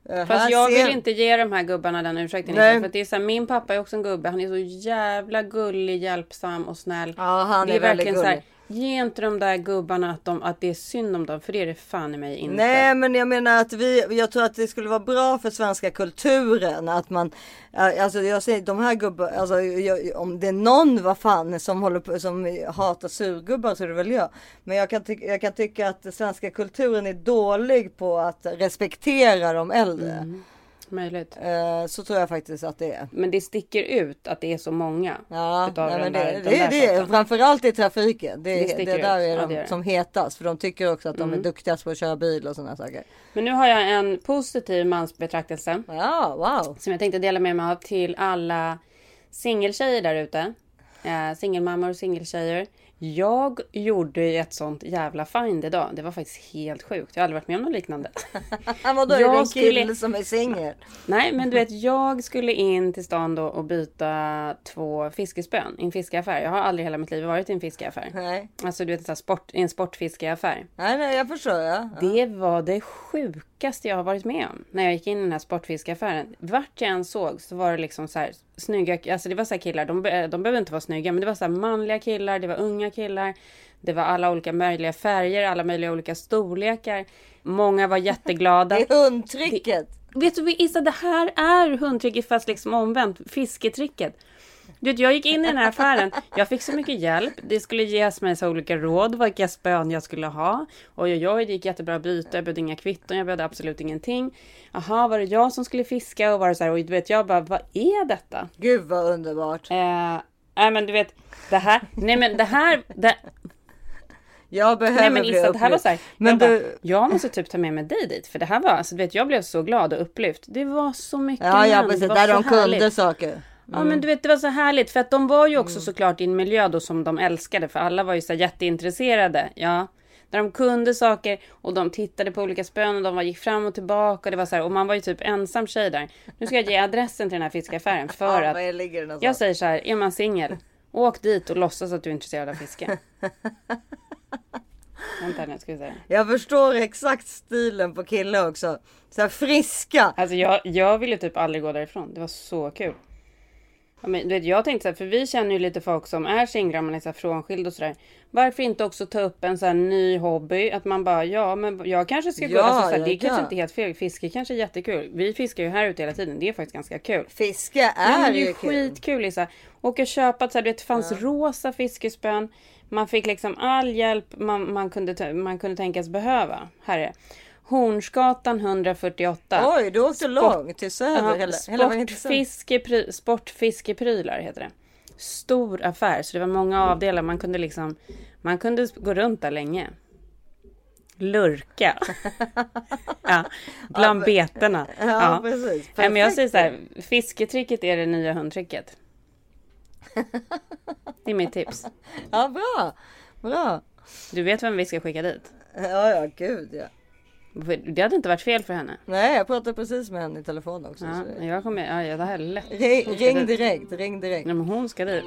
Eh, Fast jag vill inte ge de här gubbarna den ursäkten. Nej. För det är så här, min pappa är också en gubbe. Han är så jävla gullig, hjälpsam och snäll. Ja, han det är, är väldigt verkligen så här, gullig. Ge inte de där gubbarna att, de, att det är synd om dem, för det är det fan i mig inte. Nej, men jag menar att vi, jag tror att det skulle vara bra för svenska kulturen att man, alltså jag säger de här gubbarna, alltså jag, om det är någon vad fan som håller på, som hatar surgubbar så är det väl jag. Men jag kan, ty, jag kan tycka att svenska kulturen är dålig på att respektera de äldre. Mm. Möjligt. Eh, så tror jag faktiskt att det är. Men det sticker ut att det är så många. Ja, utav nej, men där- det, den det, där det, sorten. framförallt i trafiken. Det, Det det, där ut. är Ja, de det är det. som hetast. För de tycker också att de Mm. är duktigast på att köra bil och sådana saker. Men nu har jag en positiv mansbetraktelse. Ja, wow. Som jag tänkte dela med mig av till alla singeltjejer där ute. Eh, singelmammor och singeltjejer. Jag gjorde ett sånt jävla find idag. Det var faktiskt helt sjukt. Jag har aldrig varit med om något liknande. [laughs] Vadå, är det en kille skulle- som är singel? Nej, men du vet, jag skulle in till stan då och byta två fiskespön i en fiskeaffär. Jag har aldrig hela mitt liv varit i en fiskeaffär. Nej. Alltså du vet, här sport, i en sportfiskeaffär. nej, nej, jag förstår. Ja. Ja. Det var det sjukaste jag har varit med om. När jag gick in i den här sportfiskeaffären. Vart jag än såg så var det liksom så här snygga, alltså det var så här killar, de, de behöver inte vara snygga, men det var så här manliga killar, det var unga killar. Det var alla olika möjliga färger, alla möjliga olika storlekar. Många var jätteglada. [laughs] Det är hundtricket. Vet du Issa, det här är hundtricket fast liksom omvänt. Fisketricket. Du jag gick in i den här affären. Jag fick så mycket hjälp. Det skulle ges mig så olika råd vilka spön jag skulle ha. Oj, oj, oj, det gick jättebra att byta. Jag behövde inga kvitton. Jag behövde absolut ingenting. Jaha, var det jag som skulle fiska? Och var det så här, och du vet, jag bara, vad är detta? Gud vad underbart. Eh, nej, men du vet, det här, nej men det här, det, Jag behöver Nej men bli Issa, det här var så här, Men jag, bara, du- jag måste typ ta med mig dig dit. För det här var, alltså, du vet, jag blev så glad och upplyft. Det var så mycket Ja, ja precis. Där de kunde härligt. saker. Ja men du vet det var så härligt för att de var ju också Mm. såklart i en miljö då som de älskade för alla var ju så jätteintresserade. Ja. Där de kunde saker och de tittade på olika spön och de var, gick fram och tillbaka och det var så här och man var ju typ ensam tjej där. Nu ska jag ge adressen till den här fiskaffären [laughs] för Ja, att jag säger så här, är man singel, åk dit och låtsas att du är intresserad av fiske. [laughs] Vänta nu ska vi se. Jag förstår exakt stilen på killar också. Så här friska. Alltså jag, jag ville typ aldrig gå därifrån. Det var så kul. Ja, men, vet, jag tänkte så här, för vi känner ju lite folk som är singlar, man är så här frånskild och sådär. Varför inte också ta upp en så här ny hobby? Att man bara, ja men jag kanske ska gå. Ja, Alltså, så här, ja, det är kanske ja. inte helt fel. Fiske kanske är jättekul. Vi fiskar ju här ute hela tiden. Det är faktiskt ganska kul. Fiske Ja, är men det är ju ju kul. skitkul Lisa. Och köpa, så här, du vet, det fanns rosa fiskespön. Man fick liksom all hjälp man, man, kunde, man kunde tänkas behöva. Här är. Hornsgatan 148. Oj, du åkte långt till söder. Ja, hela, sportfiskepry, sportfiskeprylar heter det. Stor affär, så det var många avdelar. Man kunde liksom, man kunde gå runt där länge. Lurka. [laughs] ja, bland betena. [laughs] Ja, precis. Nej, men jag Perfekt. säger så här, fisketricket är det nya hundtricket. Det är mitt tips. [laughs] Ja, bra. Bra. Du vet vem vi ska skicka dit? Ja, ja, gud ja. Det hade inte varit fel för henne. Nej, jag pratade precis med henne i telefon också. Ja, så- jag kommer, ja, ja, det här är lätt. Ring, ring direkt, ring direkt. Nej, men hon ska dit.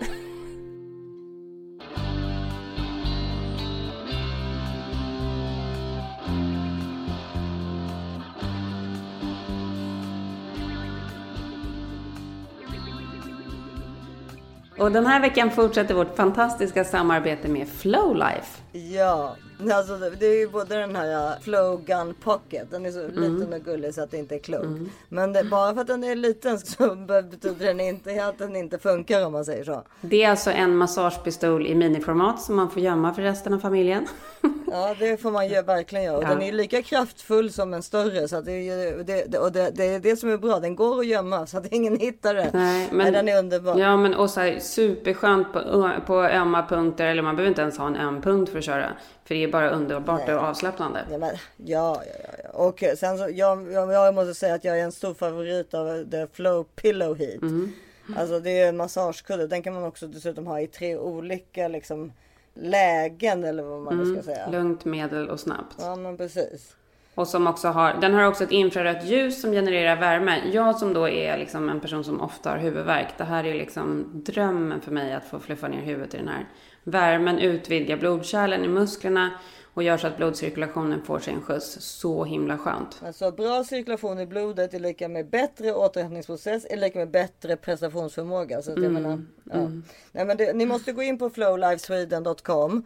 Och den här veckan fortsätter vårt fantastiska samarbete med Flowlife. Ja, alltså det, är ju både den här uh, Flow Gun Pocket. Den är så Mm. liten och gullig så att det inte är klok. Men det, bara för att den är liten [laughs] så betyder den inte att den inte funkar om man säger så. Det är alltså en massagepistol i miniformat som man får gömma för resten av familjen. [laughs] Ja, det får man ju verkligen göra. Och Ja. Den är lika kraftfull som en större. Så är det, det, och det, det är det som är bra. Den går att gömma så att ingen hittar den. Nej, men- Nej, den är underbar. Ja, men och så här, superskönt på, på ömma punkter. Eller man behöver inte ens ha en öm punkt för att köra. För det är bara underbart och avslappnande. Ja, men, ja, ja, ja. Och sen så, jag, jag, jag måste säga att jag är en stor favorit av The Flow Pillow Heat. Mm. Alltså det är en massagekudde. Den kan man också dessutom ha i tre olika liksom lägen eller vad man nu ska säga. Lugnt, medel och snabbt. Ja men precis. Och som också har, den har också ett infrarött ljus som genererar värme. Jag som då är liksom en person som ofta har huvudvärk. Det här är liksom drömmen för mig att få fluffa ner huvudet i den här. Värmen utvidgar blodkärlen i musklerna och gör så att blodcirkulationen får sig en skjuts. Så himla skönt. Alltså bra cirkulation i blodet är lika med bättre återhämtningsprocess är lika med bättre prestationsförmåga. Så att jag Mm, menar, ja. Nej, men det, ni måste gå in på flowlifesweden.com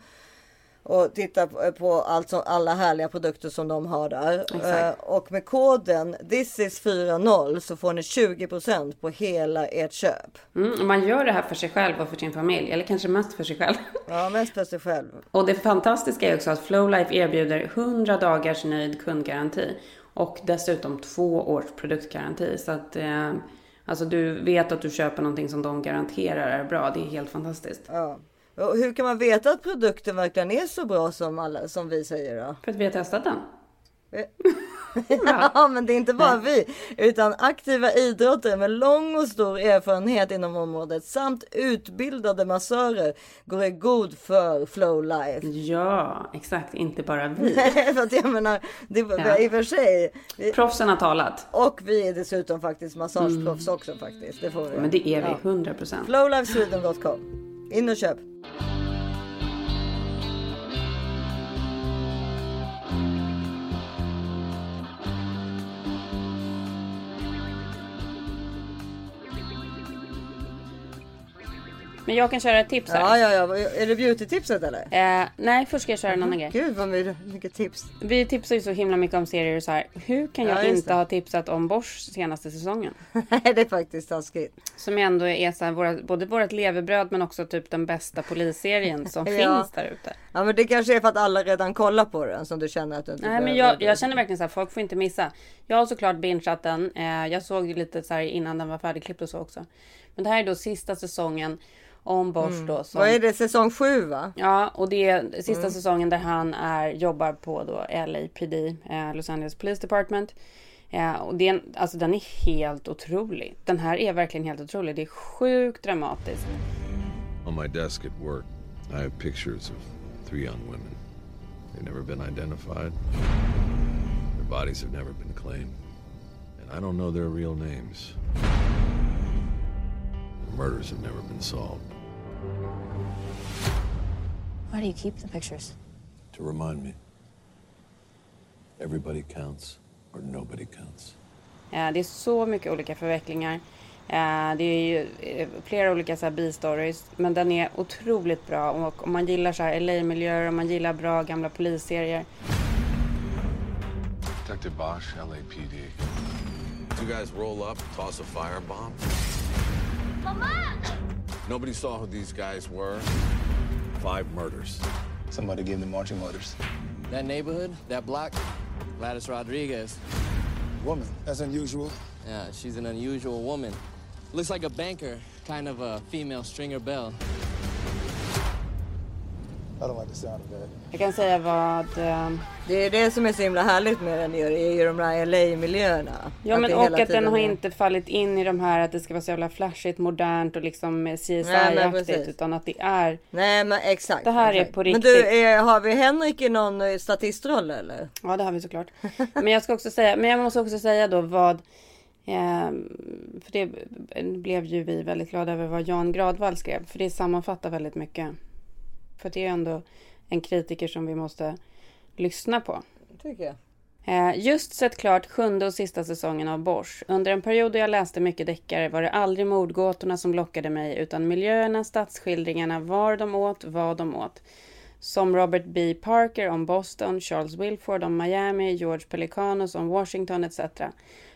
och titta på- allt som, alla härliga produkter som de har där. Eh, och med koden thisis40 så får ni 20% på hela ert köp. Mm, man gör det här för sig själv och för sin familj, eller kanske mest för sig själv. Ja, mest för sig själv. Och det fantastiska är också att Flowlife erbjuder 100 dagars nöjd kundgaranti och dessutom två års produktgaranti. Så att eh, alltså du vet att du köper någonting som de garanterar är bra. Det är helt fantastiskt. Ja. Och hur kan man veta att produkten verkligen är så bra som, alla, som vi säger då? För att vi har testat den. [laughs] [laughs] Ja, men det är inte bara vi, utan aktiva idrottare med lång och stor erfarenhet inom området samt utbildade massörer går i god för Flow Life. Ja, exakt. Inte bara vi. [laughs] för att jag menar, det Ja. i och för sig. vi- Proffsen har talat. Och vi är dessutom faktiskt massageproffs också faktiskt. Det får vi. Men det är vi, Ja. 100 procent. Flowlifesweden.com. In och köp. Men jag kan köra ett tips här. Ja, ja, ja. Är det beauty-tipset eller? Eh, nej, först ska jag köra en annan grej. Gud vad mycket tips. Vi tipsar ju så himla mycket om serier och så här. Hur kan jag Ja, inte det. ha tipsat om Bosch senaste säsongen? [laughs] Nej, det är faktiskt taskigt. Som ändå är så här, våra, både vårt levebröd men också typ den bästa polisserien som [laughs] Ja. finns där ute. Ja, men det kanske är för att alla redan kollar på den som du känner att du inte Nej men jag, jag känner verkligen så här, folk får inte missa. Jag har såklart bingeat den. Eh, jag såg lite så här innan den var färdigklippt och så också. Men det här är då sista säsongen om Bosch då. Som, Vad är det? Säsong 7 va? Ja, och det är sista Mm. säsongen där han är, jobbar på då LAPD, eh, Los Angeles Police Department. Eh, och det är, alltså den är helt otrolig. Den här är verkligen helt otrolig. Det är sjukt dramatiskt. On my desk at work, I have pictures of three young women. They've never been identified. Their bodies have never been claimed. And I don't know their real names. Their murders have never been solved. Why do you keep the pictures? To remind me, everybody counts or nobody counts. Det är så mycket olika förvecklingar. Eh, det är ju eh, flera olika så här B-stories. Men den är otroligt bra. Och om man gillar så här LA-miljöer, om man gillar bra gamla polisserier. Detective Bosch, LAPD. Two guys roll up, toss a firebomb. Nobody saw who these guys were. Five murders. Somebody gave them marching orders. That neighborhood, that block, Gladys Rodriguez. Woman, that's unusual. Yeah, she's an unusual woman. Looks like a banker, kind of a female Stringer Bell. I don't like the sound of that. Jag kan säga vad... Eh, Det är det som är så himla härligt med den ju, är ju de där LA-miljöerna. Ja men det och att den har är- inte fallit in i de här att det ska vara så jävla flashigt, modernt och liksom men CSI-aktigt. Utan att det är... Nej men exakt. Det här är exakt. på Men riktigt. du, är, har vi Henrik i någon eh, statistroll eller? Ja det har vi såklart. Men jag ska också säga, men jag måste också säga då vad... Eh, för det blev ju vi väldigt glada över vad Jan Gradvall skrev. För det sammanfattar väldigt mycket. För det är ändå en kritiker som vi måste lyssna på. Tycker jag. Eh, Just sett klart sjunde och sista säsongen av Bosch. Under en period då jag läste mycket deckare var det aldrig mordgåtorna som lockade mig utan miljöerna, stadsskildringarna, var de åt, vad de åt. Som Robert B. Parker om Boston, Charles Wilford om Miami, George Pelicanos om Washington etc.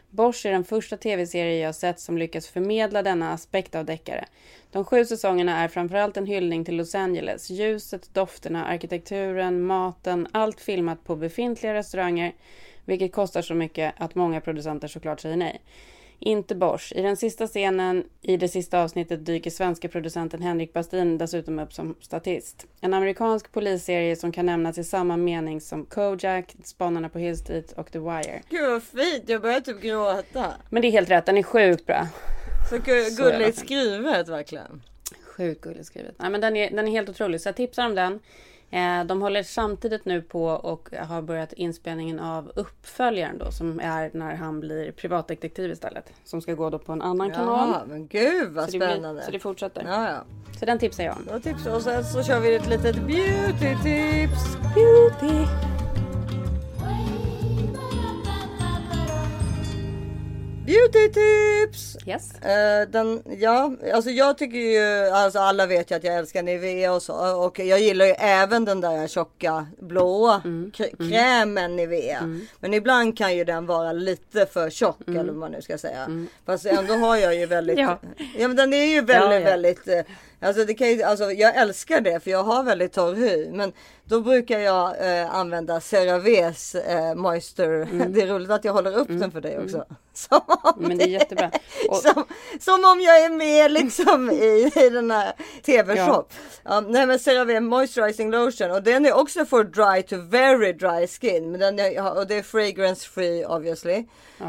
Bosch är den första tv-serie jag sett som lyckas förmedla denna aspekt av deckare. De sju säsongerna är framförallt en hyllning till Los Angeles. Ljuset, dofterna, arkitekturen, maten, allt filmat på befintliga restauranger, vilket kostar så mycket att många producenter såklart säger nej. Inte Bosch. I den sista scenen i det sista avsnittet dyker svenska producenten Henrik Bastin dessutom upp som statist. En amerikansk polisserie som kan nämnas i samma mening som Kojak, Spanarna på Hill Street och The Wire. Gud vad fint, jag börjar typ gråta. Men det är helt rätt, den är sjukt bra. Så gulligt skrivet verkligen. Sjukt gulligt skrivet. Nej, men den, är, den är helt otrolig, så jag tipsar om den. Eh, de håller samtidigt nu på och har börjat inspelningen av uppföljaren då, som är när han blir privatdetektiv istället. Som ska gå då på en annan kanal. Ja men gud vad Så det, blir, spännande. så det fortsätter. Ja ja. Så den tipsar jag om. Tips och sen så kör vi ett litet beauty tips. Beauty-tips! Yes. Eh, den, ja, alltså jag tycker ju, alltså alla vet ju att jag älskar Nivea och så. Och jag gillar ju även den där tjocka blåa Mm. kr- krämen Nivea. Men ibland kan ju den vara lite för tjock eller vad man nu ska säga. Fast ändå har jag ju väldigt, Mm. [laughs] Ja. ja, men den är ju väldigt, Ja, ja. väldigt eh, Alltså, det kan ju, alltså jag älskar det för jag har väldigt torr hy. Men då brukar jag eh, använda CeraVes eh, Moisture. Det är roligt att jag håller upp den för dig också. [laughs] Som om Men det är jättebra. [laughs] Och- som, som om jag är med liksom i, i den här tv-shop. Ja. nej men CeraVe Moisturizing Lotion och den är också för dry to very dry skin. Men den är, och det är fragrance free obviously.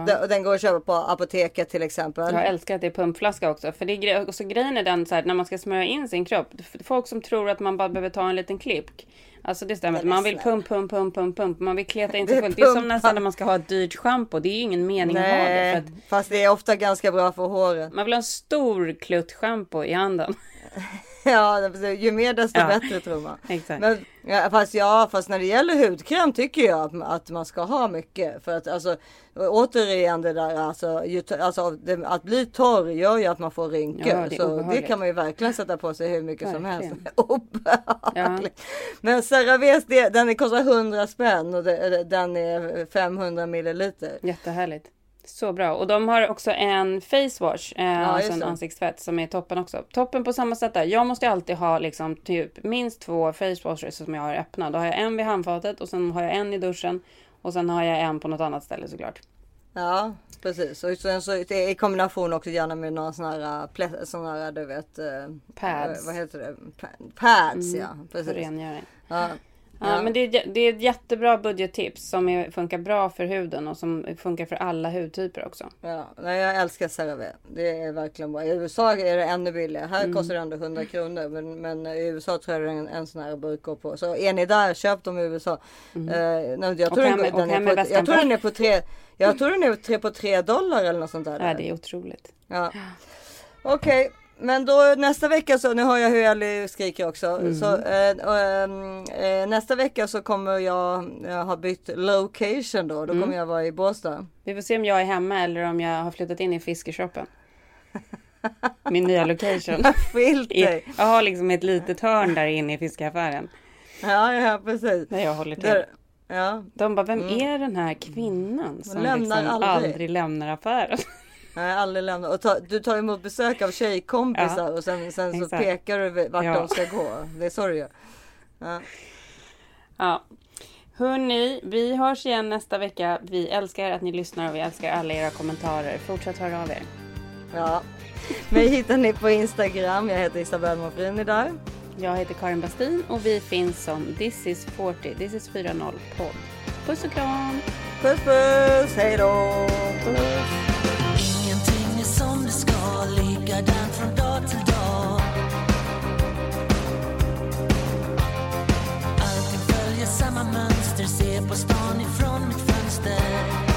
Den, och den går att köpa på apoteket till exempel. Jag älskar att det är pumpflaska också. För det är gre- också grejen är den så här, när man ska smörja in sin kropp. Folk som tror att man bara behöver ta en liten klick. Alltså det stämmer. Man vill pump, pump, pump, pump, pump. Man vill kleta in [laughs] sig fullt. Det är som nästan när man ska ha ett dyrt schampo. Det är ju ingen mening att ha det. Nej, För att fast det är ofta ganska bra för håret. man vill ha en stor klutt schampo i handen. [laughs] [laughs] Ja, ju mer desto Ja. bättre tror man. Exakt. Men, ja, fast ja, fast när det gäller hudkräm tycker jag att, man ska ha mycket. För att alltså återigen det där alltså, ju, alltså det, att bli torr gör ju att man får rynkor. Ja, det så det obehagligt. kan man ju verkligen sätta på sig hur mycket som helst. Verkligen. [laughs] Obehagligt. Men CeraVes det- den kostar 100 spänn och det, den är 500 milliliter. Jättehärligt. Så bra. Och de har också en face wash, eh, alltså just en ansiktstvätt som är toppen också. Toppen på samma sätt där. Jag måste alltid ha liksom typ minst två face washes som jag har öppna. Då har jag en vid handfatet och sen har jag en i duschen. Och sen har jag en på något annat ställe såklart. Ja, precis. Och sen så i kombination också gärna med några sådana här, såna här du vet. eh, Pads. Vad heter det? Pa- Pads ja, För precis. rengöring. Ja. Ja, men det är, det är ett jättebra budgettips som är, funkar bra för huden och som funkar för alla hudtyper också. Ja, nej, jag älskar CeraVe. Det är verkligen bra. I USA är det ännu billigare. Här Mm. kostar det ändå 100 kronor. Men, men i USA tror jag det är en, en sån här burk går på. Så är ni där, köp dem i USA. Eh, nej, jag, tror den, Mm. och den är med på, väskan jag tror på. den är på tre. Jag tror den är tre på tre dollar eller något sånt där. Ja, det är otroligt. Ja. Okej, men då nästa vecka så, nu har jag hur Ellie skriker också. Mm. Så, ehm, eh, nästa vecka så kommer jag, jag ha bytt location då. Då Mm. kommer jag vara i Båstad. Vi får se om jag är hemma eller om jag har flyttat in i fiskeshoppen. [laughs] Min nya location. Skilt dig. Jag har liksom ett litet hörn där inne i fiskaffären. Ja, ja precis. Där jag håller till. Där, ja, De bara, vem är den här kvinnan som lämnar liksom aldrig. aldrig. lämnar affären? [laughs] nej, aldrig lämna. Och ta, du tar emot besök av tjejkompisar Ja, och sen, sen så exakt. pekar du vart Ja. de ska gå. Det är så du gör. Ja. Ja. Hörni, vi hörs igen nästa vecka. Vi älskar att ni lyssnar och vi älskar alla era kommentarer. Fortsätt höra av er. ja. Mig hittar ni på Instagram. Jag heter Isabelle Monfrini där. Jag heter Karin Bastin och vi finns som This is 40, This is 40 podd. Puss och kram! Puss puss, hej då! Ingenting samma mönster, ser på stan ifrån mitt fönster.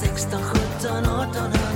seks, dan goed, dan hoort, dan hoort.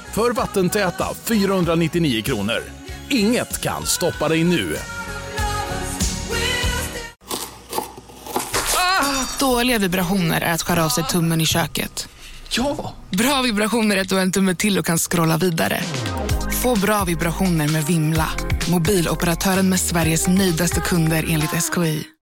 för vattentäta 499 kronor. Inget kan stoppa dig nu. Dåliga vibrationer är att skära av sig tummen i köket. Ja! Bra vibrationer är att du har en tumme till och kan scrolla vidare. Få bra vibrationer med Vimla. Mobiloperatören med Sveriges nöjdaste kunder enligt SKI.